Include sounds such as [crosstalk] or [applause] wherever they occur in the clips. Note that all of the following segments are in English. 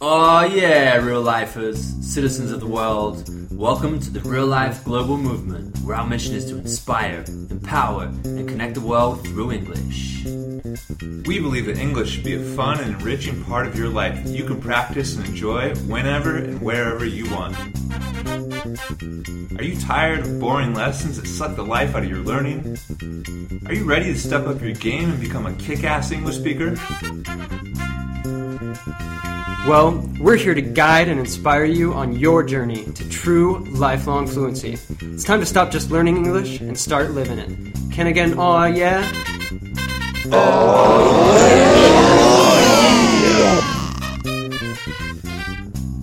Oh, yeah, real lifers, citizens of the world. Welcome to the Real Life Global Movement, where our mission is to inspire, empower, and connect the world through English. We believe that English should be a fun and enriching part of your life that you can practice and enjoy whenever and wherever you want. Are you tired of boring lessons that suck the life out of your learning? Are you ready to step up your game and become a kick ass English speaker? Well, we're here to guide and inspire you on your journey to true lifelong fluency. It's time to stop just learning English and start living it. Can again, aw, yeah?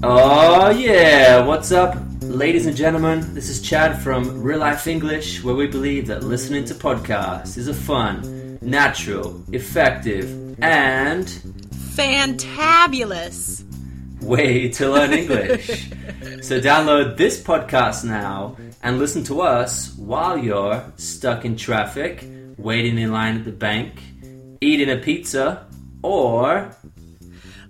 Oh, yeah, what's up, ladies and gentlemen? This is Chad from Real Life English, where we believe that listening to podcasts is a fun, natural, effective, and fantabulous way to learn English. [laughs] so download this podcast now and listen to us while you're stuck in traffic, waiting in line at the bank, eating a pizza, or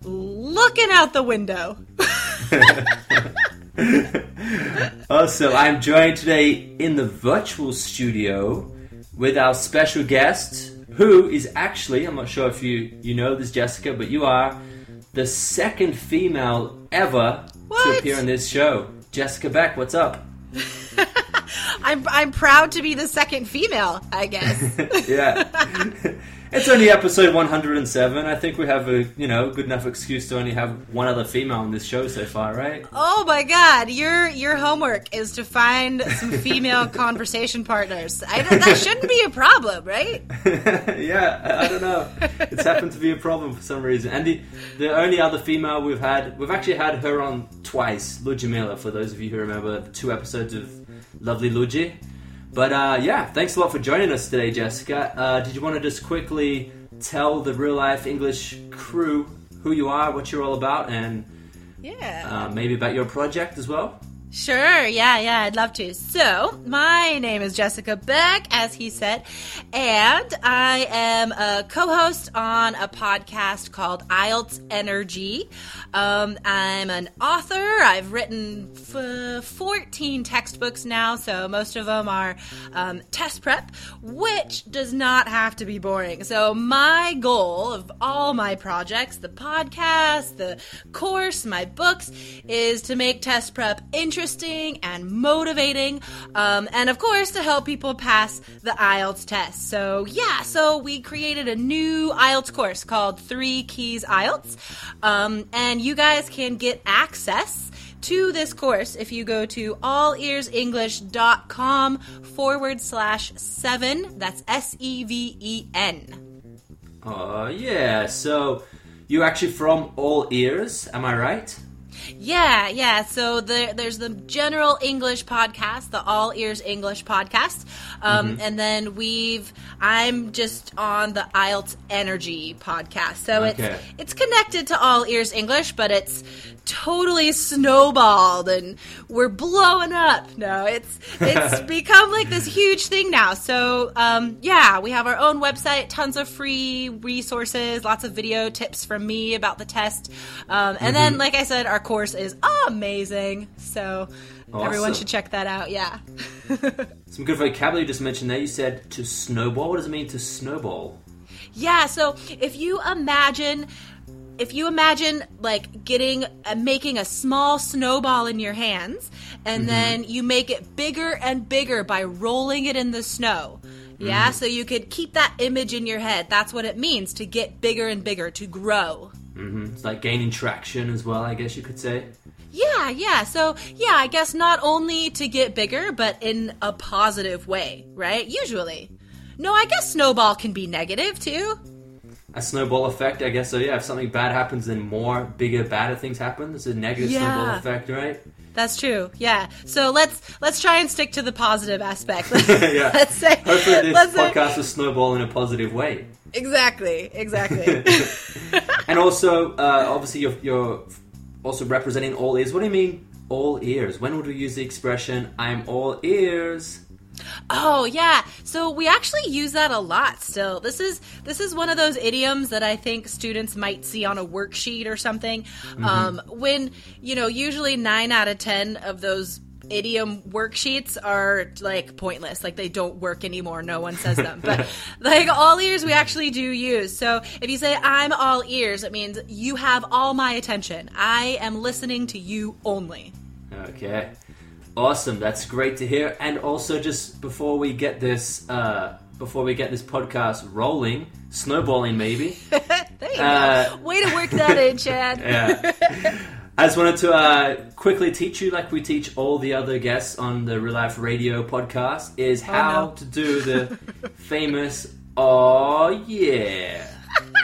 looking out the window. [laughs] also, I'm joined today in the virtual studio with our special guest, who is actually, I'm not sure if you, you know this, Jessica, but you are the second female ever What? to appear on this show. Jessica Beck, what's up? [laughs] I'm I'm proud to be the second female, I guess. [laughs] yeah. [laughs] it's only episode 107. I think we have a, you know, good enough excuse to only have one other female on this show so far, right? oh my god, your your homework is to find some [laughs] female conversation partners. I, that shouldn't be a problem, right? [laughs] yeah, I, I don't know. It's happened to be a problem for some reason. And the, the only other female we've had, we've actually had her on twice, Miller, for those of you who remember the two episodes of Lovely Luigi. But uh, yeah, thanks a lot for joining us today, Jessica. Uh, did you want to just quickly tell the real life English crew who you are, what you're all about, and Yeah. uh, maybe about your project as well? Sure, yeah, yeah, I'd love to. So, my name is Jessica Beck, as he said, and I am a co host on a podcast called IELTS Energy. Um, I'm an author. I've written f- 14 textbooks now, so most of them are um, test prep, which does not have to be boring. So, my goal of all my projects, the podcast, the course, my books, is to make test prep interesting and motivating, um, and of course, to help people pass the IELTS test. So, yeah, so we created a new IELTS course called Three Keys IELTS, um, and you guys can get access to this course if you go to allearsenglish.com forward slash seven. That's S E V E N. Oh, yeah. So you're actually from All Ears, am I right? Yeah, yeah. So the, there's the general English podcast, the All Ears English podcast, um, and then we've I'm just on the IELTS Energy podcast. So Okay. it's it's connected to All Ears English, but it's totally snowballed and we're blowing up. No, it's it's [laughs] become like this huge thing now. So um, yeah, we have our own website, tons of free resources, lots of video tips from me about the test, um, and then like I said, our course is amazing. So everyone should check that out. Yeah. [laughs] Some good vocabulary you just mentioned there. You said to snowball. What does it mean to snowball? Yeah, so if you imagine if you imagine like getting uh, making a small snowball in your hands and then you make it bigger and bigger by rolling it in the snow. Yeah, so you could keep that image in your head. That's what it means to get bigger and bigger, to grow. Mm-hmm. It's like gaining traction as well, I guess you could say. Yeah, yeah. So, yeah, I guess not only to get bigger, but in a positive way, right? Usually. No, I guess snowball can be negative too. A snowball effect, I guess so. Yeah, if something bad happens, then more bigger, badder things happen. It's a negative Yeah. snowball effect, right? That's true. Yeah. So let's let's try and stick to the positive aspect. [laughs] yeah. [laughs] let's say Hopefully, this let's say- podcast will snowball in a positive way. Exactly, exactly. [laughs] And also, uh, obviously, you're, you're also representing all ears. What do you mean, all ears? When would we use the expression "I'm all ears"? Oh yeah. So we actually use that a lot still. This is this is one of those idioms that I think students might see on a worksheet or something. Mm-hmm. Um, when you know, usually nine out of ten of those idiom worksheets are like pointless like they don't work anymore no one says them but [laughs] like all ears we actually do use so if you say i'm all ears it means you have all my attention i am listening to you only Okay. Awesome. That's great to hear. And also, just before we get this, uh, before we get this podcast rolling, snowballing maybe. [laughs] there you Uh, go way to work that in chad [laughs] yeah. I just wanted to uh, quickly teach you, like we teach all the other guests on the Real Life Radio podcast, is how Oh, no. to do the famous "Oh yeah."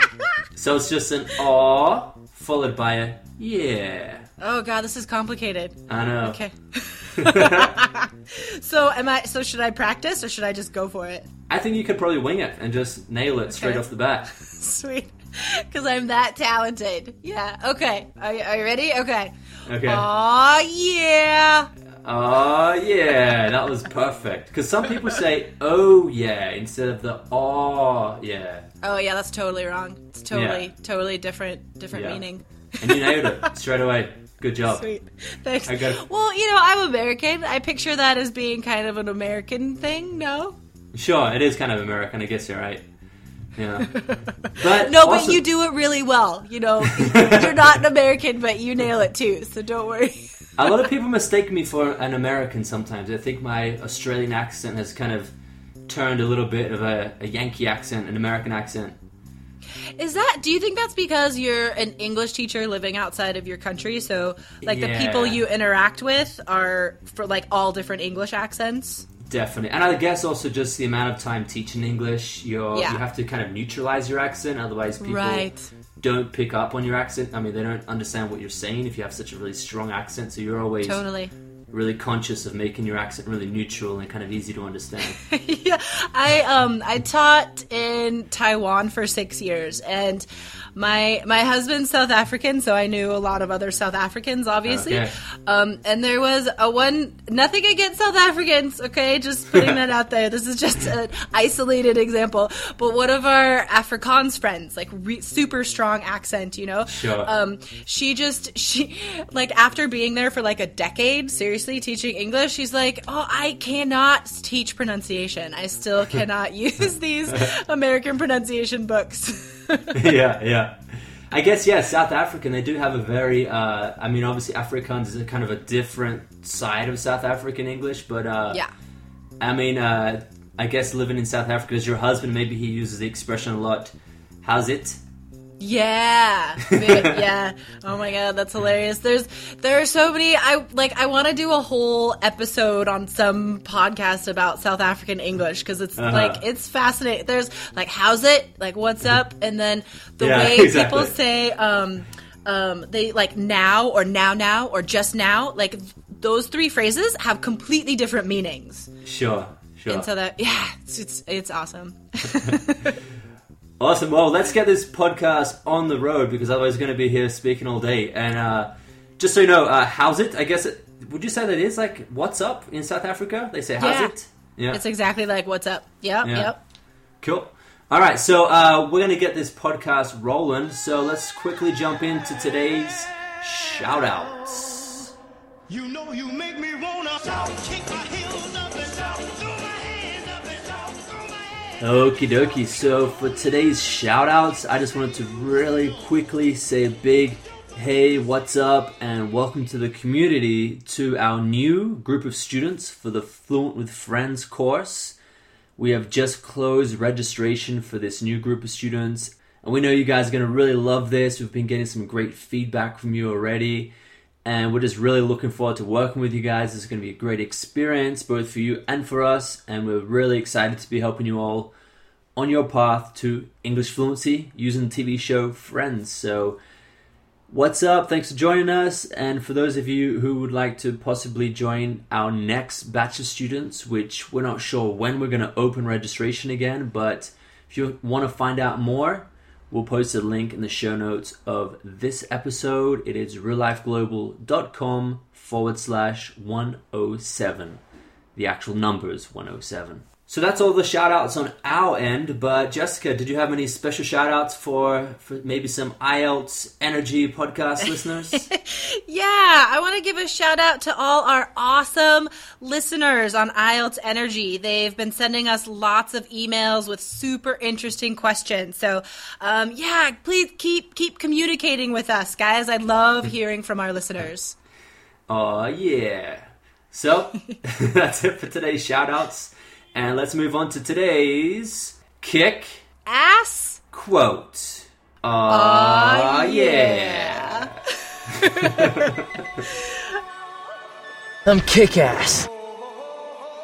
[laughs] so it's just an "Oh" followed by a "Yeah." oh god this is complicated I know. Okay. [laughs] [laughs] so am I? So should I practice or should I just go for it? I think you could probably wing it and just nail it straight off the bat. Sweet, [laughs] because I'm that talented. Yeah. Okay. Are you, are you ready? Okay. Okay. Aw, yeah. Oh yeah, that was perfect. Because some people say "Oh yeah" instead of the "Oh yeah," Oh yeah, that's totally wrong. It's totally, Yeah. totally different, different Yeah. meaning. and you nailed it straight away. Good job. [laughs] Sweet. Thanks. Got. Well, you know, I'm American. I picture that as being kind of an American thing. No. Sure, it is kind of American. I guess you're right. Yeah, [laughs] but No, also- but you do it really well. You know, [laughs] you're not an American, but you nail it too. So don't worry. A lot of people mistake me for an American sometimes. I think my Australian accent has kind of turned a little bit of a, a Yankee accent, an American accent. Is that? Do you think that's because you're an English teacher living outside of your country? So, like the people you interact with are for like all different English accents. Definitely, and I guess also just the amount of time teaching English, you're Yeah. you have to kind of neutralize your accent, otherwise people Right. don't pick up on your accent. I mean, they don't understand what you're saying if you have such a really strong accent. So you're always Totally. really conscious of making your accent really neutral and kind of easy to understand. [laughs] yeah, I um I taught in Taiwan for six years, and my my husband's South African, so I knew a lot of other South Africans, obviously. Okay. Um, and there was a one nothing against South Africans, okay, just putting that out there. This is just an isolated example, but one of our Afrikaans friends, like re- super strong accent, you know. Sure. Um, she just she like after being there for like a decade, seriously teaching English, she's like, "Oh, I cannot teach pronunciation. I still cannot [laughs] use these [laughs] American pronunciation books." [laughs] [laughs] yeah, yeah. I guess yeah, South African. They do have a very. Uh, I mean, obviously, Afrikaans is a kind of a different side of South African English, but uh, yeah. I mean, uh, I guess living in South Africa as your husband, maybe he uses the expression a lot. How's it? Yeah. yeah. Oh my god, that's hilarious. There's there are so many I like I want to do a whole episode on some podcast about South African English cuz it's Uh-huh. like it's fascinating. There's like how's it? Like what's up? And then the Yeah, way exactly. people say um um they like now or now now or just now, like those three phrases have completely different meanings. Sure, sure. And so that yeah, it's it's, it's awesome. [laughs] [laughs] Awesome. Well, let's get this podcast on the road because otherwise, we're going to be here speaking all day. And uh, just so you know, uh, how's it? I guess it, would you say that is like what's up in South Africa? They say how's Yeah. it? Yeah. It's exactly like what's up. Yep, Yeah. yep. Cool. All right, so uh, we're going to get this podcast rolling. So let's quickly jump into today's shout outs. You know you make me wanna kick my heels Okie dokie. So for today's shout outs, I just wanted to really quickly say a big hey, what's up, and welcome to the community to our new group of students for the Fluent with Friends course. We have just closed registration for this new group of students, and we know you guys are going to really love this. We've been getting some great feedback from you already, and we're just really looking forward to working with you guys. This is going to be a great experience both for you and for us, and we're really excited to be helping you all on your path to English fluency using the TV show Friends. So, what's up? Thanks for joining us. And for those of you who would like to possibly join our next batch of students, which we're not sure when we're going to open registration again, but if you want to find out more, we'll post a link in the show notes of this episode. It is reallifeglobal.com forward slash 107. the actual numbers 107. So that's all the shout outs on our end, but Jessica, did you have any special shout outs for, for maybe some IELTS Energy podcast listeners? [laughs] Yeah, I want to give a shout out to all our awesome listeners on IELTS Energy. They've been sending us lots of emails with super interesting questions. So, um, yeah, please keep keep communicating with us, guys. I love hearing from our listeners. Oh yeah. So [laughs] that's it for today's shout outs. And let's move on to today's kick Ass. quote. Aw yeah. I'm kick ass.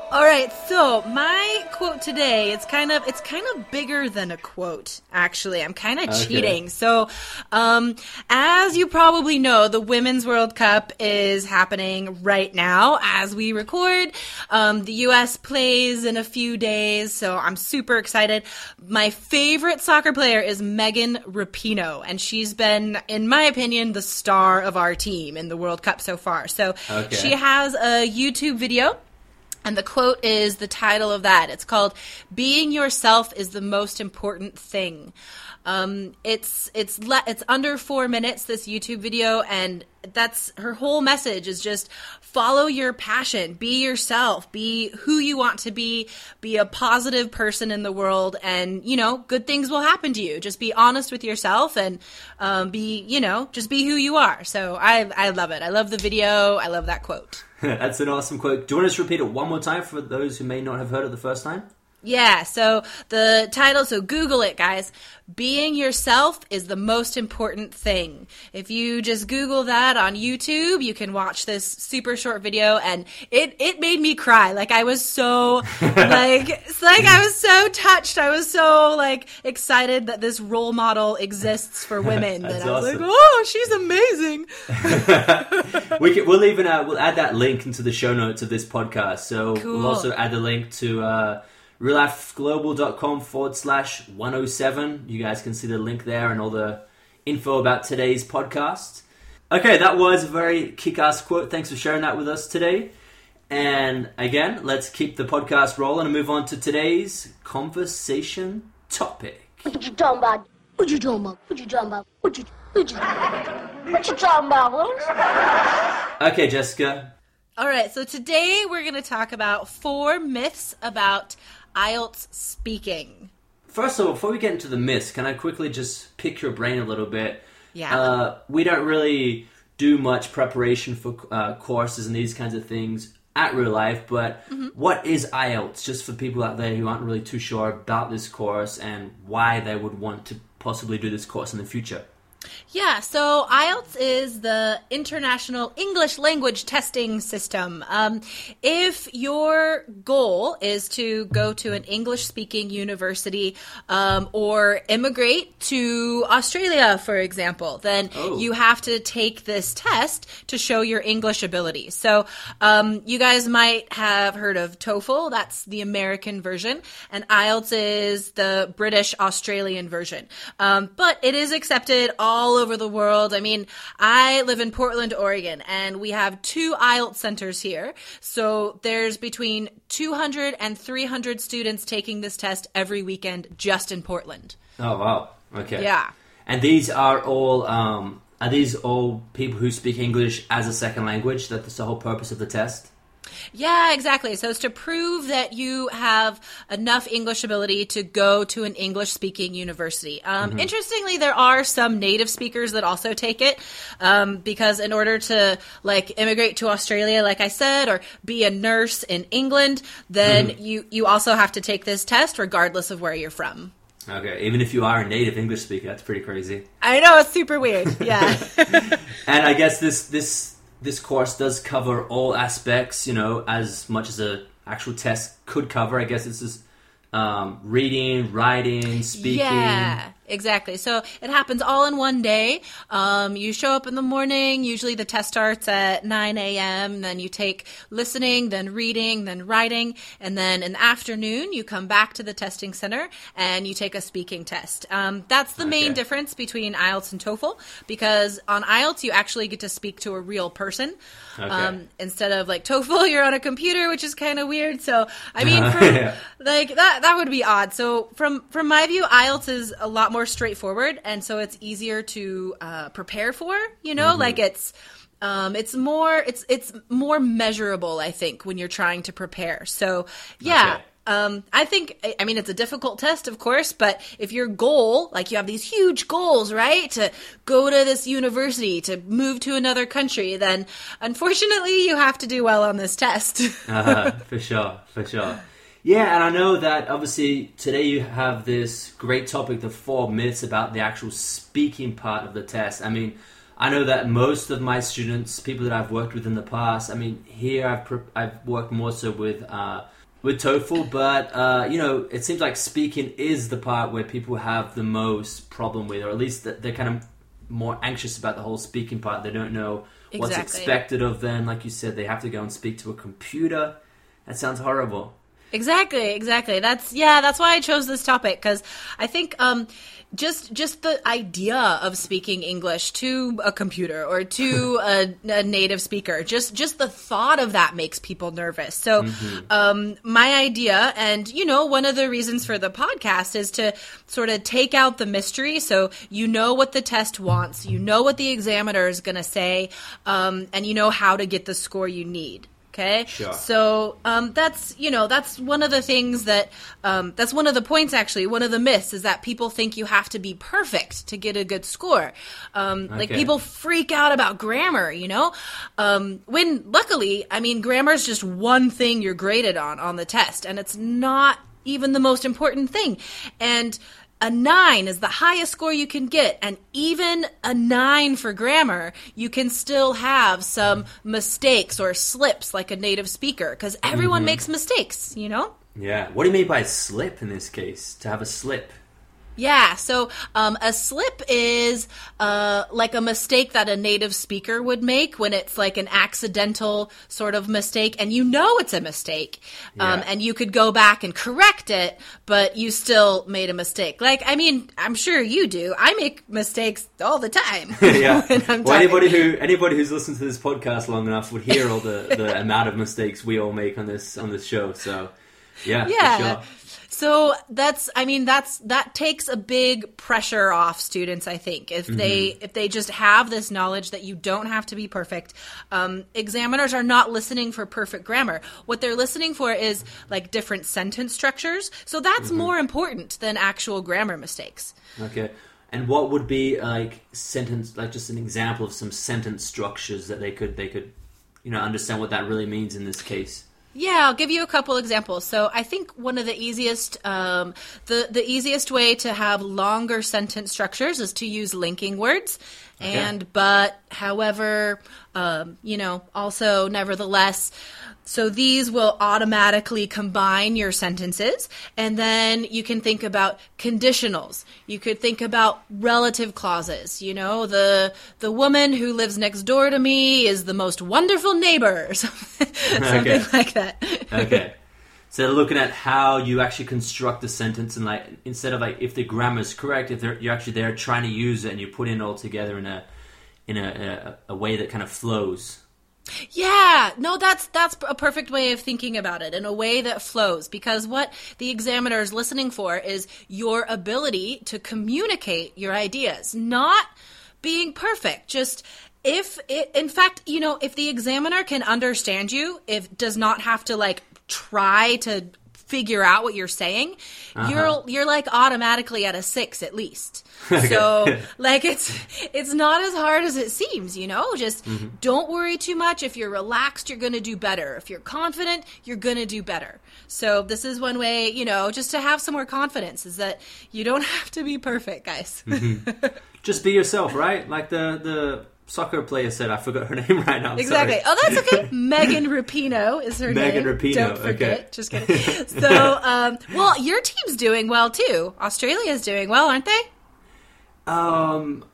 All right, so my quote today, it's kind of it's kind of bigger than a quote actually. I'm kind of Okay. cheating. So, um as you probably know, the Women's World Cup is happening right now as we record. Um the US plays in a few days, so I'm super excited. My favorite soccer player is Megan Rapinoe, and she's been in my opinion the star of our team in the World Cup so far. So, Okay. she has a YouTube video and the quote is the title of that. It's called "Being Yourself is the most important thing." Um, it's it's le- it's under four minutes this YouTube video, and that's her whole message is just follow your passion, be yourself, be who you want to be, be a positive person in the world, and you know good things will happen to you. Just be honest with yourself and um, be you know just be who you are. So I I love it. I love the video. I love that quote. [laughs] That's an awesome quote. Do you want us to repeat it one more time for those who may not have heard it the first time? Yeah, so the title, so Google it, guys. Being yourself is the most important thing. If you just Google that on YouTube, you can watch this super short video and it, it made me cry. Like I was so, [laughs] like, it's like I was so touched. I was so, like, excited that this role model exists for [laughs] women. That's that I was awesome. like, oh, she's amazing. [laughs] we can, we'll even uh, we'll add that link into the show notes of this podcast. So Cool. we'll also add the link to uh, reallifeglobal.com forward slash 107. You guys can see the link there and all the info about today's podcast. Okay, that was a very kick-ass quote. Thanks for sharing that with us today. And again, let's keep the podcast rolling and move on to today's conversation topic. What you talking about? What you talking about? What you talking about? What you what you what you talking about, Willis? Okay, Jessica, All right, so today we're going to talk about four myths about IELTS speaking. First of all, before we get into the myths, can I quickly just pick your brain a little bit? Yeah. Uh, we don't really do much preparation for uh, courses and these kinds of things at real life, but what is IELTS? Just for people out there who aren't really too sure about this course and why they would want to possibly do this course in the future. Yeah, so IELTS is the International English Language Testing System. Um, if your goal is to go to an English speaking university um, or immigrate to Australia, for example, then Oh. you have to take this test to show your English ability. So um, you guys might have heard of TOEFL, that's the American version, and IELTS is the British Australian version. Um, but it is accepted all over the world. I mean, I live in Portland, Oregon, and we have two IELTS centers here. So there's between 200 and 300 students taking this test every weekend just in Portland. Oh wow! Okay. Yeah. And these are all um, are these all people who speak English as a second language? That's the whole purpose of the test. Yeah, exactly. So it's to prove that you have enough English ability to go to an English speaking university. Um, Interestingly, there are some native speakers that also take it um, because in order to like immigrate to Australia, like I said, or be a nurse in England, then you you also have to take this test regardless of where you're from. Okay, even if you are a native English speaker, that's pretty crazy. I know it's super weird. Yeah. [laughs] And I guess this this this course does cover all aspects, you know, as much as a actual test could cover. I guess it's just um, reading, writing, speaking. Yeah, Exactly. So it happens all in one day. Um, you show up in the morning. Usually the test starts at 9 a.m. Then you take listening, then reading, then writing. And then in the afternoon, you come back to the testing center and you take a speaking test. Um, that's the main difference between IELTS and TOEFL because on IELTS, you actually get to speak to a real person. Okay. Um, instead of like TOEFL, [laughs] you're on a computer, which is kind of weird. So, I mean, [laughs] from, Yeah. like that that would be odd. So from from my view, IELTS is a lot more straightforward, and so it's easier to uh, prepare for. You know, Mm-hmm. like it's. Um, it's more it's it's more measurable, I think, when you're trying to prepare. So yeah, Okay. um, I think I- I mean it's a difficult test, of course, but if your goal, like you have these huge goals, right, to go to this university, to move to another country, then unfortunately you have to do well on this test. [laughs] uh, for sure, for sure. Yeah, and I know that obviously today you have this great topic, the four myths about the actual speaking part of the test. I mean, I know that most of my students, people that I've worked with in the past, I mean, here I've pre- I've worked more so with uh, with TOEFL, but uh, you know, it seems like speaking is the part where people have the most problem with, or at least they're kind of more anxious about the whole speaking part. They don't know what's Exactly. expected of them. Like you said, they have to go and speak to a computer. That sounds horrible. Exactly, exactly. That's yeah, that's why I chose this topic because I think um just just the idea of speaking English to a computer or to [laughs] a, a native speaker, just just the thought of that makes people nervous. So um my idea and you know, one of the reasons for the podcast is to sort of take out the mystery so you know what the test wants, you know what the examiner is going to say, um and you know how to get the score you need. Okay. Sure. So um, that's you know that's one of the things that um, that's one of the points actually one of the myths is that people think you have to be perfect to get a good score. Um, Like people freak out about grammar, you know, um, when luckily I mean grammar is just one thing you're graded on on the test, and it's not even the most important thing. And a nine is the highest score you can get, and even a nine for grammar, you can still have some mistakes or slips like a native speaker because everyone mm-hmm. makes mistakes, you know? Yeah. What do you mean by slip in this case? To have a slip? Yeah, so um, a slip is uh, like a mistake that a native speaker would make when it's like an accidental sort of mistake, and you know it's a mistake, um, Yeah. and you could go back and correct it, but you still made a mistake. Like, I mean, I'm sure you do. I make mistakes all the time. [laughs] yeah. [laughs] well, talking. anybody who anybody who's listened to this podcast long enough would hear all the, the [laughs] amount of mistakes we all make on this on this show. So, yeah, for yeah sure. So that's i mean that's that takes a big pressure off students i think if they Mm-hmm. if they just have this knowledge that you don't have to be perfect um, examiners are not listening for perfect grammar what they're listening for is like different sentence structures so that's Mm-hmm. more important than actual grammar mistakes Okay. And what would be like sentence, like just an example of some sentence structures that they could they could, you know, understand what that really means in this case? Yeah, I'll give you a couple examples. So I think one of the easiest, um, the the easiest way to have longer sentence structures is to use linking words, and but, however, um, you know, also nevertheless. So these will automatically combine your sentences, and then you can think about conditionals. You could think about relative clauses. You know, the the woman who lives next door to me is the most wonderful neighbor, or [laughs] something, [laughs] something Okay. like that. Okay. So they're looking at how you actually construct the sentence, and like instead of like if the grammar is correct, if you're actually there trying to use it, and you put it all together in a in a, a, a way that kind of flows. Yeah, no, that's that's a perfect way of thinking about it in a way that flows because what the examiner is listening for is your ability to communicate your ideas, not being perfect. Just if it, in fact, you know, if the examiner can understand you, if does not have to like try to figure out what you're saying, uh-huh. you're you're like automatically at a 6 at least. [laughs] So like it's it's not as hard as it seems, you know? Just mm-hmm. don't worry too much. If you're relaxed, you're going to do better. If you're confident, you're going to do better. So this is one way, you know, just to have some more confidence is that you don't [laughs] have to be perfect, guys. Mm-hmm. [laughs] Just be yourself, right? Like the the soccer player said. I forgot her [laughs] name right now. I'm Exactly. sorry. Oh, that's okay. [laughs] Megan Rapinoe is her name. Megan name. Rapinoe, Don't forget. okay. Just kidding. [laughs] So, um, well, your team's doing well too. Australia's doing well, aren't they? Um,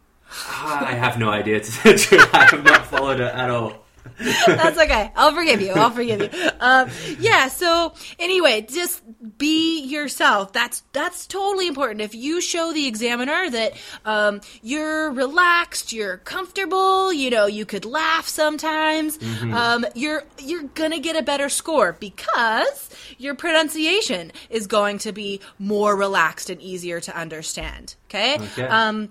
I have no idea to the truth. I have not followed it at all. [laughs] That's okay. I'll forgive you. I'll forgive you. Um, yeah. So anyway, just be yourself. That's that's totally important. If you show the examiner that um, you're relaxed, you're comfortable, you know, you could laugh sometimes, um, you're you're gonna get a better score because your pronunciation is going to be more relaxed and easier to understand. Okay. Okay. Um,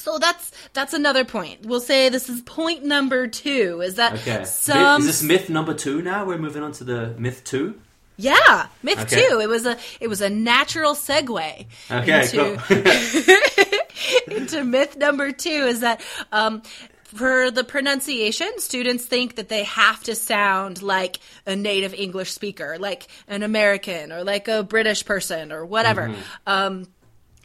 so that's that's another point. We'll say this is point number two. Is that Okay. some is this myth number two now? We're moving on to the myth two. yeah, myth Okay. two. It was a it was a natural segue Okay, into [laughs] [laughs] into myth number two. Is that um, for the pronunciation, students think that they have to sound like a native English speaker, like an American or like a British person or whatever. Mm-hmm. Um,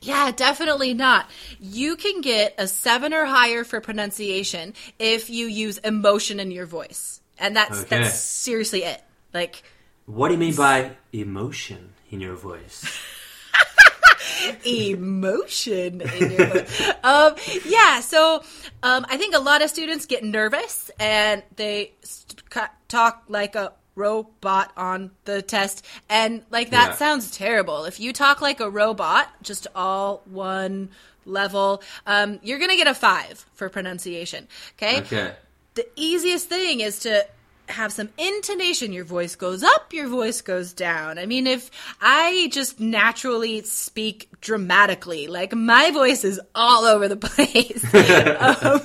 yeah, definitely not. You can get a seven or higher for pronunciation if you use emotion in your voice, and that's Okay. that's seriously it. Like. What do you mean by emotion in your voice? [laughs] emotion in your voice. [laughs] um, yeah, so um, I think a lot of students get nervous and they st- talk like a robot on the test, and like that Yeah. sounds terrible. If you talk like a robot, just all one level, um, you're gonna get a five for pronunciation. Okay. Okay. The easiest thing is to have some intonation. Your voice goes up, your voice goes down. I mean, if I just naturally speak dramatically, like my voice is all over the [laughs] place. um,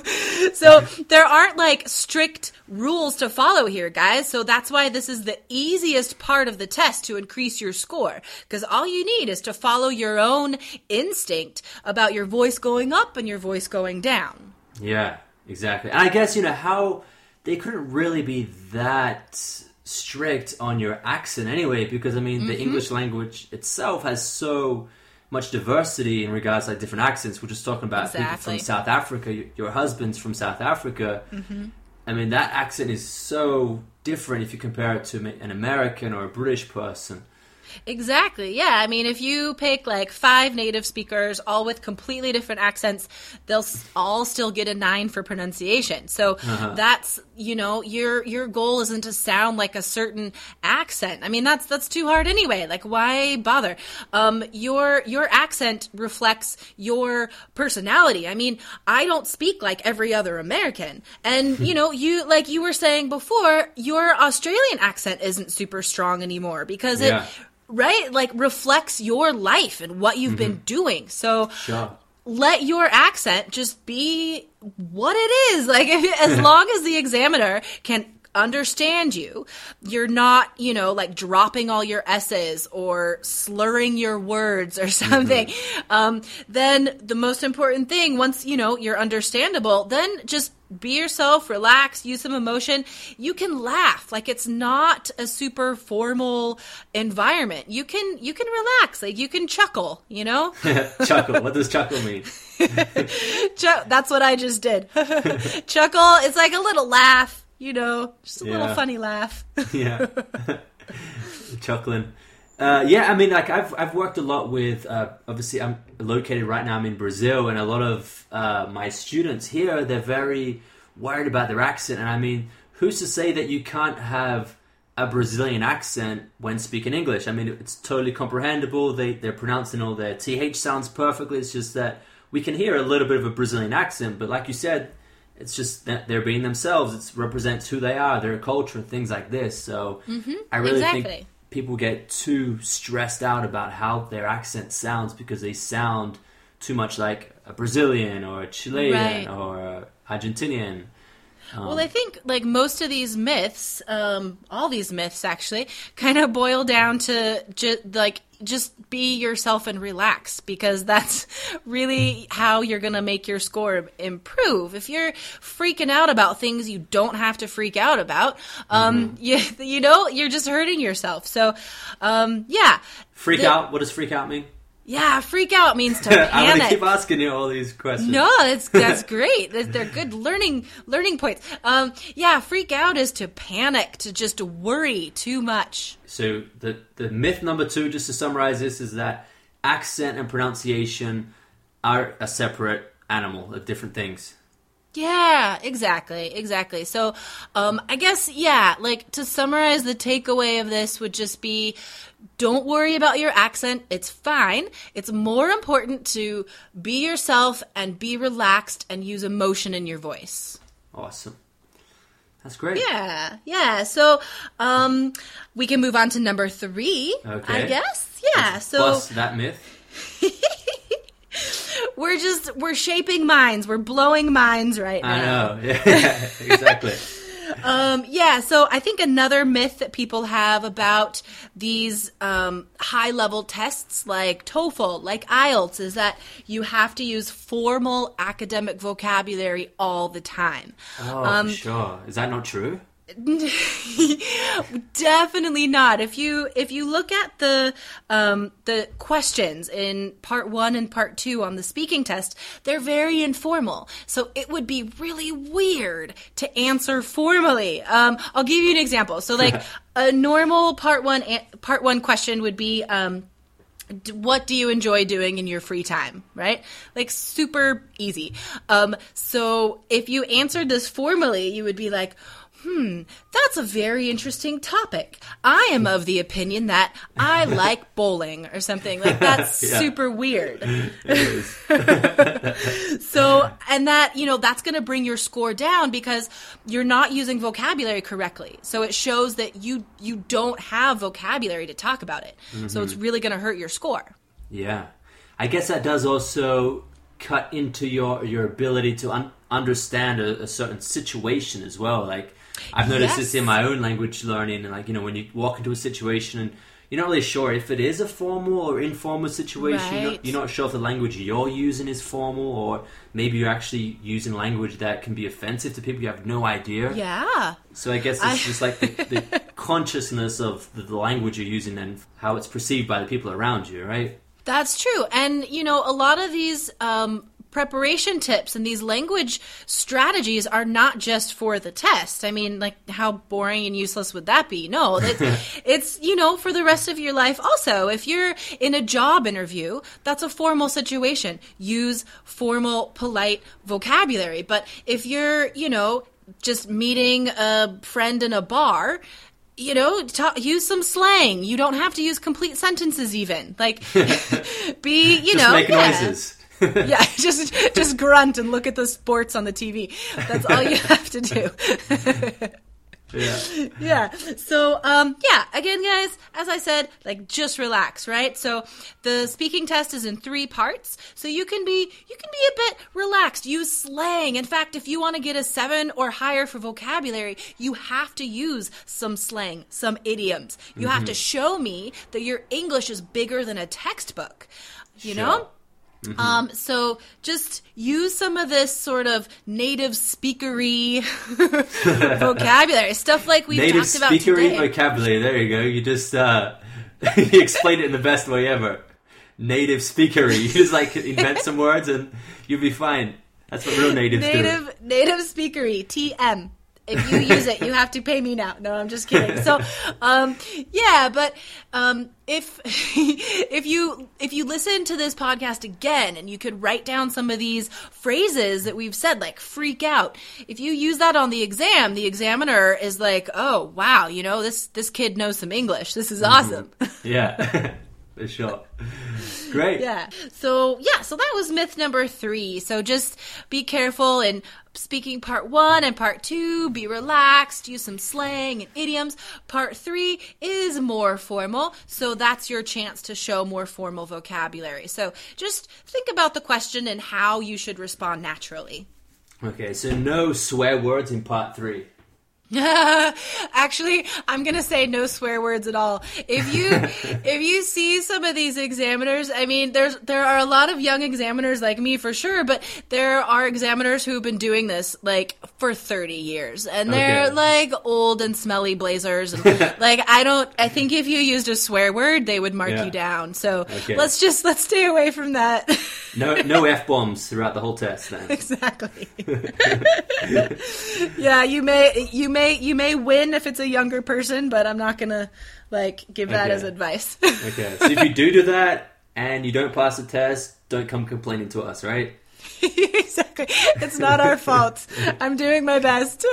so there aren't like strict rules to follow here, guys. So that's why this is the easiest part of the test to increase your score. Because all you need is to follow your own instinct about your voice going up and your voice going down. Yeah, exactly. And I guess, you know, how they couldn't really be that strict on your accent anyway, because I mean, the mm-hmm. English language itself has so much diversity in regards to like different accents. We're just talking about people from South Africa. Your- Your husband's from South Africa. Mm-hmm. I mean, that accent is so different if you compare it to an American or a British person. Exactly. Yeah. I mean, if you pick like five native speakers, all with completely different accents, they'll all still get a nine for pronunciation. So that's you know your your goal isn't to sound like a certain accent. I mean, that's that's too hard anyway. Like, why bother? Um, your your accent reflects your personality. I mean, I don't speak like every other American, and [laughs] you know, you like you were saying before, your Australian accent isn't super strong anymore because Yeah. it right? Like reflects your life and what you've been mm-hmm. doing. So Sure. let your accent just be what it is. Like if, [laughs] as [laughs] long as the examiner can understand you you're not you know like dropping all your s's or slurring your words or [laughs] something um, then the most important thing once you know you're understandable then just be yourself relax use some emotion you can laugh like it's not a super formal environment you can you can relax like you can chuckle you know [laughs] chuckle. What does chuckle mean? [laughs] Chu- that's what I just did. Chuckle. It's like a little laugh, you know, just a little funny laugh. [laughs] yeah, [laughs] chuckling. Uh, yeah, I mean, like I've I've worked a lot with. Uh, obviously, I'm located right now. I'm in Brazil, and a lot of uh, my students here they're very worried about their accent. And I mean, who's to say that you can't have a Brazilian accent when speaking English? I mean, it's totally comprehensible. They they're pronouncing all their th sounds perfectly. It's just that we can hear a little bit of a Brazilian accent, but like you said, it's just that they're being themselves. It represents who they are, their culture, things like this. So I really exactly. think people get too stressed out about how their accent sounds because they sound too much like a Brazilian or a Chilean Right. or a Argentinian. well, I think like most of these myths, um, all these myths actually, kind of boil down to just like just be yourself and relax because that's really how you're going to make your score improve. If you're freaking out about things you don't have to freak out about, um, [laughs] you, you know, you're just hurting yourself. So, um, yeah. Freak The- out? What does freak out mean? Yeah, freak out means to panic. [laughs] I'm gonna keep asking you all these questions. No, that's [laughs] that's great. They're good learning learning points. Um, yeah, freak out is to panic, to just worry too much. So the the myth number two, just to summarize this, is that accent and pronunciation are a separate animal, of different things. Yeah, exactly, exactly. So, um, I guess, yeah, like to summarize the takeaway of this would just be don't worry about your accent. It's fine. It's more important to be yourself and be relaxed and use emotion in your voice. Awesome. That's great. Yeah, yeah. So, um, we can move on to number three, okay. I guess. Yeah, so Bust that myth. [laughs] we're just, we're shaping minds. We're blowing minds right I now. I know. [laughs] Yeah, exactly. [laughs] Um, yeah, so I think another myth that people have about these um, high level tests like TOEFL, like IELTS, is that you have to use formal academic vocabulary all the time. Oh, Um, sure. Is that not true? [laughs] Definitely not. If you if you look at the um, the questions in part one and part two on the speaking test, they're very informal. So it would be really weird to answer formally. Um, I'll give you an example. So like [laughs] a normal part one part one question would be. Um, what do you enjoy doing in your free time right like super easy um so if you answered this formally you would be like hmm that's a very interesting topic i am of the opinion that i [laughs] like bowling or something like that's [laughs] Yeah. super weird [laughs] so, and that, you know, that's going to bring your score down because you're not using vocabulary correctly. So it shows that you you don't have vocabulary to talk about it. So it's really going to hurt your score. Yeah, I guess that does also cut into your your ability to un- understand a, a certain situation as well. Like I've noticed this in my own language learning, and like you know when you walk into a situation and you're not really sure if it is a formal or informal situation. You're, not, you're not sure if the language you're using is formal, or maybe you're actually using language that can be offensive to people. You have no idea. Yeah. So I guess it's I- just like the, the [laughs] consciousness of the, the language you're using and how it's perceived by the people around you, right? That's true. And, you know, a lot of these um, preparation tips and these language strategies are not just for the test. I mean, like, how boring and useless would that be? No, it, [laughs] it's, you know, for the rest of your life also. If you're in a job interview, that's a formal situation. Use formal, polite vocabulary. But if you're, you know, just meeting a friend in a bar, you know, ta use some slang. You don't have to use complete sentences, even. Like, [laughs] be you know, make yeah. noises. [laughs] yeah, [laughs] just just grunt and look at the sports on the TV. That's all you have to do. [laughs] Yeah. yeah. So, um, yeah. Again, guys, as I said, like just relax, right? So the speaking test is in three parts, so you can be you can be a bit relaxed. Use slang. In fact, if you want to get a seven or higher for vocabulary, you have to use some slang, some idioms. You have to show me that your English is bigger than a textbook. You Sure. know. Um, so just use some of this sort of native speakery [laughs] vocabulary stuff like we've Native talked about Native speakery today. vocabulary. There you go. You just uh, [laughs] you explain it in the best way ever. Native speakery. You just like invent some words and you'll be fine. That's what real natives do. native native speakery TM. If you use it, you have to pay me now. No, I'm just kidding. So, um, yeah, but um, if [laughs] if you if you listen to this podcast again and you could write down some of these phrases that we've said, like freak out. If you use that on the exam, the examiner is like, "Oh, wow, you know this this kid knows some English. This is awesome." [laughs] Yeah, [laughs] for sure. Great. Yeah. So yeah, so that was myth number three. So just be careful in speaking part one and part two. Be relaxed. Use some slang and idioms. Part three is more formal. So that's your chance to show more formal vocabulary. So just think about the question and how you should respond naturally. Okay, so no swear words in part three. [laughs] Actually, I'm gonna say no swear words at all. If you [laughs] if you see some of these examiners, I mean, there's there are a lot of young examiners like me for sure, but there are examiners who've been doing this like for 30 years, and they're Okay. like old and smelly blazers, and [laughs] like I don't. I think if you used a swear word, they would mark Yeah. you down. So Okay. let's just let's stay away from that. No, no f bombs throughout the whole test. Then. exactly. yeah, you may you may you may win if it's a younger person, but I'm not gonna like give that Okay. as advice. [laughs] Okay, so if you do do that and you don't pass the test, don't come complaining to us, right? [laughs] exactly. It's not our [laughs] fault. I'm doing my best.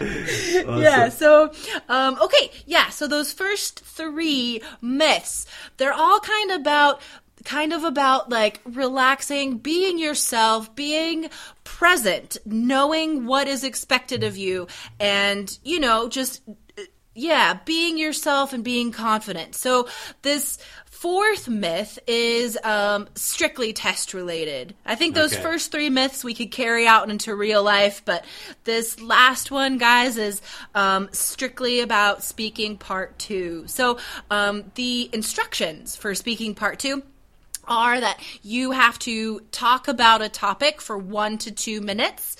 Yeah, so um okay, yeah, so those first 3 myths, they're all kind of about kind of about like relaxing, being yourself, being present, knowing what is expected of you and, you know, just yeah, being yourself and being confident. So this fourth myth is um, strictly test related. I think those Okay. first three myths we could carry out into real life, but this last one, guys, is um, strictly about speaking part two. So um, the instructions for speaking part two are that you have to talk about a topic for one to two minutes.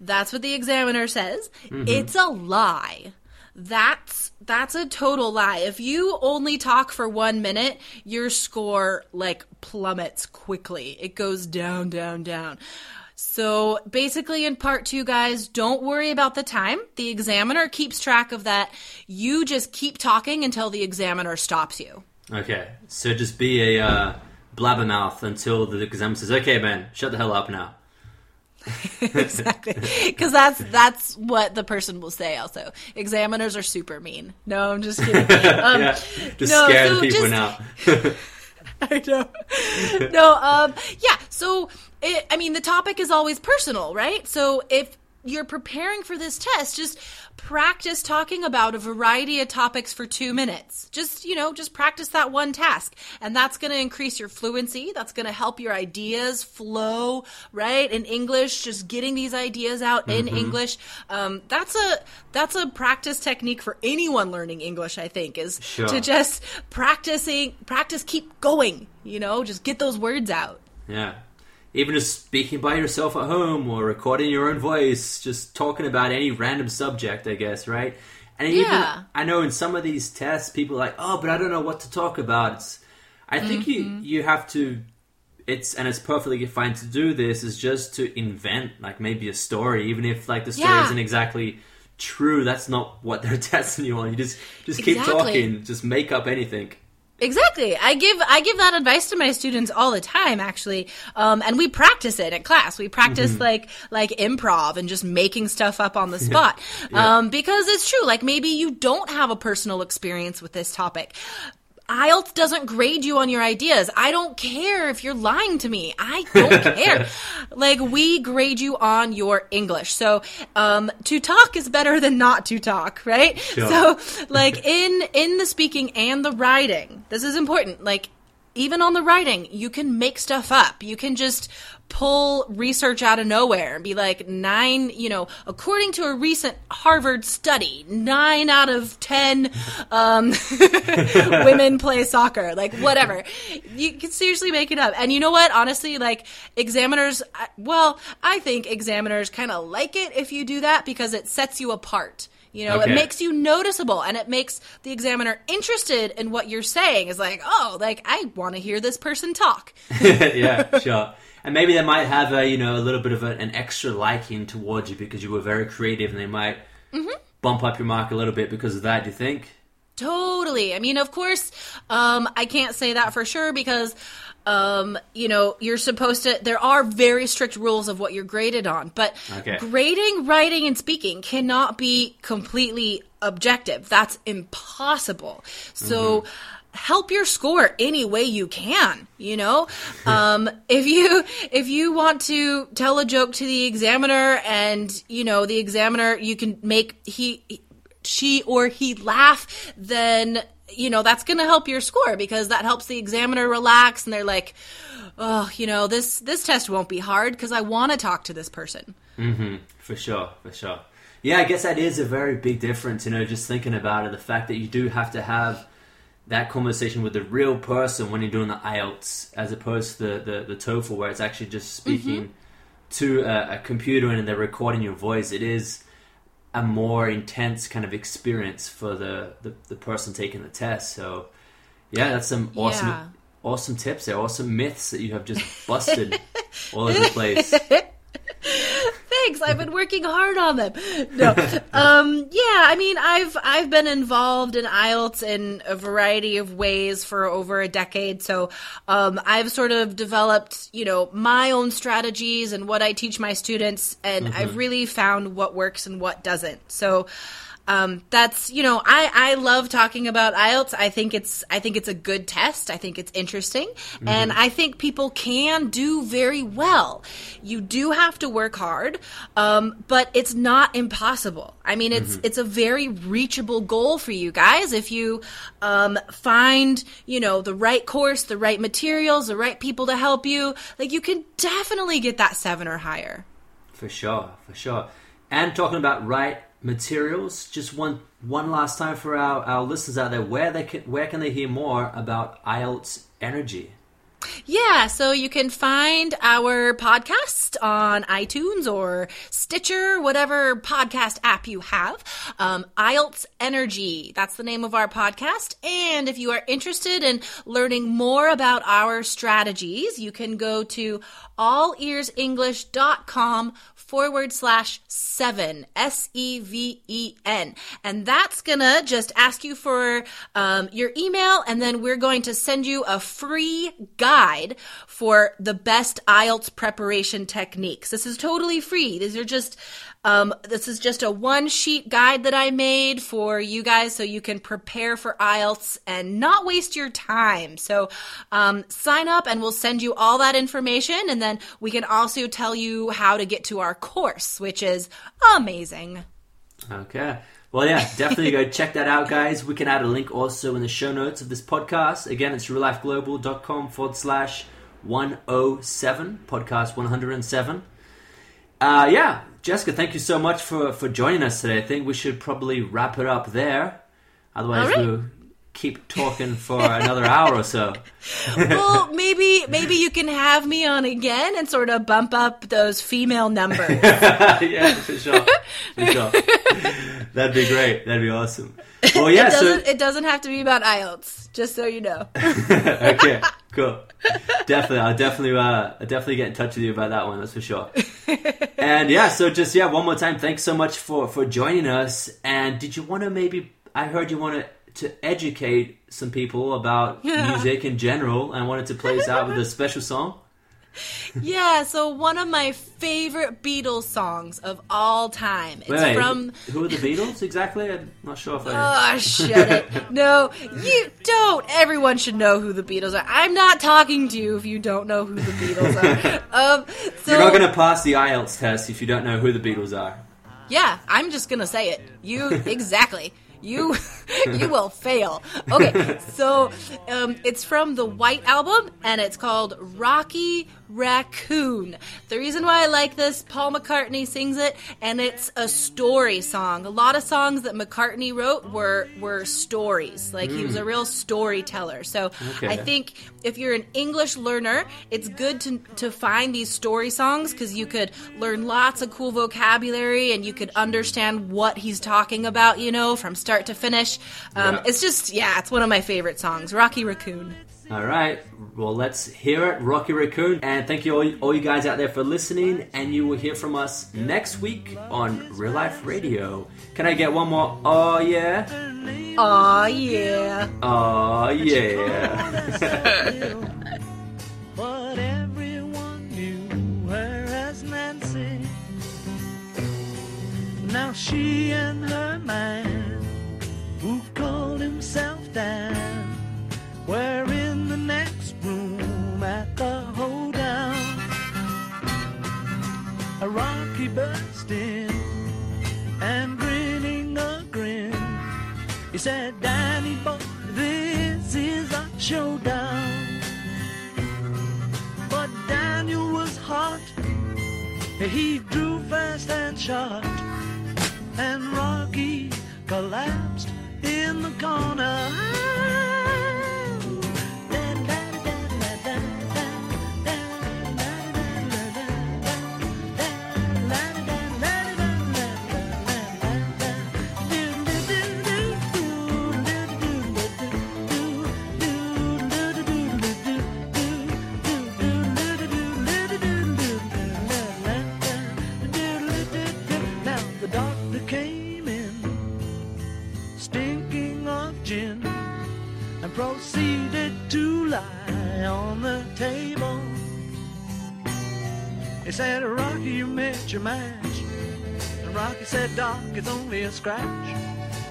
That's what the examiner says. It's a lie. That's that's a total lie. If you only talk for one minute, your score like plummets quickly. It goes down, down, down. So basically, in part two, guys, don't worry about the time. The examiner keeps track of that. You just keep talking until the examiner stops you. Okay, so just be a uh, blabbermouth until the examiner says, "Okay, man, shut the hell up now." [laughs] exactly because that's that's what the person will say also examiners are super mean no i'm just kidding [laughs] um, yeah, just no, scare so the people just- now. [laughs] I know. no, um, yeah. So, it, I mean, the topic is always personal, right? So, if you're preparing for this test, just practice talking about a variety of topics for two minutes. Just, you know, just practice that one task. And that's going to increase your fluency. That's going to help your ideas flow, right? In English, just getting these ideas out in English. Um, that's a, that's a practice technique for anyone learning English, I think, is Sure. to just practicing, practice, keep going, you know, just get those words out. Yeah. Even just speaking by yourself at home or recording your own voice, just talking about any random subject, I guess, right? And even I know in some of these tests, people are like, "Oh, but I don't know what to talk about." It's, I think you Mm-hmm. you have to. It's and it's perfectly fine to do this. Is just to invent like maybe a story, even if like the story Yeah. isn't exactly true. That's not what they're [laughs] testing you on. You just just keep talking. Just make up anything. Exactly. I give I give that advice to my students all the time, actually, um, and we practice it at class. We practice Mm-hmm. like like improv and just making stuff up on the [laughs] spot, um, because it's true. Like maybe you don't have a personal experience with this topic. IELTS doesn't grade you on your ideas. I don't care if you're lying to me. I don't [laughs] care. like we grade you on your English. So um, to talk is better than not to talk, right? So like in in the speaking and the writing, this is important. Like even on the writing, you can make stuff up. You can just pull research out of nowhere and be like nine, you know, according to a recent Harvard study, nine out of ten um, [laughs] women play soccer. Like whatever, you can seriously make it up. And you know what? Honestly, like examiners, well, I think examiners kind of like it if you do that because it sets you apart. You know, Okay. it makes you noticeable and it makes the examiner interested in what you're saying. Is like, oh, like I want to hear this person talk. [laughs] yeah, sure. And maybe they might have a you know a little bit of a, an extra liking towards you because you were very creative, and they might Mm-hmm. bump up your mark a little bit because of that. Do you think? Totally. I mean, of course, um, I can't say that for sure because, um, you know, you're supposed to, there are very strict rules of what you're graded on, but Okay. grading, writing, and speaking cannot be completely objective. That's impossible. So, help your score any way you can you know [laughs] um, if you if you want to tell a joke to the examiner and you know the examiner you can make he she or he laugh then you know that's going to help your score because that helps the examiner relax and they're like oh you know this this test won't be hard because i want to talk to this person Mm-hmm. For sure, for sure. Yeah, I guess that is a very big difference. You know, just thinking about it, the fact that you do have to have that conversation with the real person when you're doing the IELTS, as opposed to the the, the TOEFL, where it's actually just speaking to a, a computer and they're recording your voice. It is a more intense kind of experience for the the, the person taking the test. So, yeah, that's some awesome. Yeah. Awesome tips there, awesome myths that you have just busted [laughs] all over the place. thanks. I've been working hard on them. No, [laughs] um. I mean, I've I've been involved in IELTS in a variety of ways for over a decade. So um, I've sort of developed, you know, my own strategies and what I teach my students, and I've really found what works and what doesn't. So um, that's you know I, I love talking about IELTS. I think it's I think it's a good test. I think it's interesting, and I think people can do very well. You do have to work hard, um, but it's not impossible. I mean, it's it's a very reachable goal for you guys if you um, find you know the right course, the right materials, the right people to help you. Like you can definitely get that seven or higher. For sure, for sure. And talking about right materials, just one one last time for our, our listeners out there, where they can where can they hear more about IELTS energy? Yeah, so you can find our podcast on iTunes or Stitcher, whatever podcast app you have. Um, IELTS Energy, that's the name of our podcast. And if you are interested in learning more about our strategies, you can go to allearsenglish.com forward slash seven, S E V E N. And that's gonna just ask you for um, your email, and then we're going to send you a free guide for the best IELTS preparation techniques. This is totally free. These are just um, this is just a one sheet guide that I made for you guys so you can prepare for IELTS and not waste your time. So um, sign up and we'll send you all that information. And then we can also tell you how to get to our course, which is amazing. Okay. Well, yeah, definitely go check that out, guys. We can add a link also in the show notes of this podcast. Again, it's reallifeglobal.com forward slash 107, podcast 107. Uh, yeah, Jessica, thank you so much for, for joining us today. I think we should probably wrap it up there. Otherwise, right. we'll keep talking for another hour or so. [laughs] well, maybe maybe you can have me on again and sort of bump up those female numbers. [laughs] yeah, for sure. For sure. That'd be great. That'd be awesome. Well, yeah, it so. doesn't it doesn't have to be about IELTS, just so you know. [laughs] okay, cool. Definitely, I'll definitely, uh, I'll definitely get in touch with you about that one. That's for sure. and yeah, so just yeah, one more time, thanks so much for for joining us. And did you want to maybe? I heard you want to educate some people about [laughs] music in general, and wanted to play us out with a special song. [laughs] Yeah, so one of my favorite Beatles songs of all time. It's wait, from who are the Beatles exactly? I'm not sure if I. Oh, [laughs] shut it. No, you don't. Everyone should know who the Beatles are. I'm not talking to you if you don't know who the Beatles are. Um, so, You're not going to pass the IELTS test if you don't know who the Beatles are. Yeah, I'm just gonna say it. You exactly. You [laughs] you will fail. Okay, [laughs] so um, it's from the White Album, and it's called Rocky Raccoon. The reason why I like this, Paul McCartney sings it, and it's a story song. A lot of songs that McCartney wrote were were stories. Like he was a real storyteller. So Okay. I think if you're an English learner, it's good to to find these story songs because you could learn lots of cool vocabulary and you could understand what he's talking about. You know, from start to finish. Um, Yeah. It's just yeah, it's one of my favorite songs, Rocky Raccoon. All right. Well, let's hear it, Rocky Raccoon. And thank you all, all you guys out there for listening. And you will hear from us next week on Real Life Radio. Can I get one more? Oh yeah. Oh, yeah. Oh yeah. But [laughs] [laughs] everyone knew her as Nancy. Now she and her man, who called were in the next room at the hoedown. A rocky burst in and grinning a grin. He said, Danny boy, this is a showdown. But Daniel was hot. He drew fast and shot. And Rocky collapsed in the corner. proceeded to lie on the table. He said, Rocky, you met your match. And Rocky said, Doc, it's only a scratch.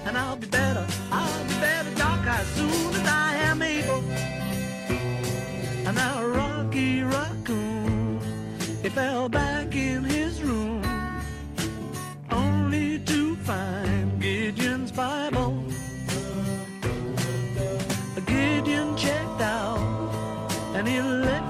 And I'll be better, I'll be better, Doc, as soon as I am able. And now Rocky Raccoon, he fell back in his room, only to find and he let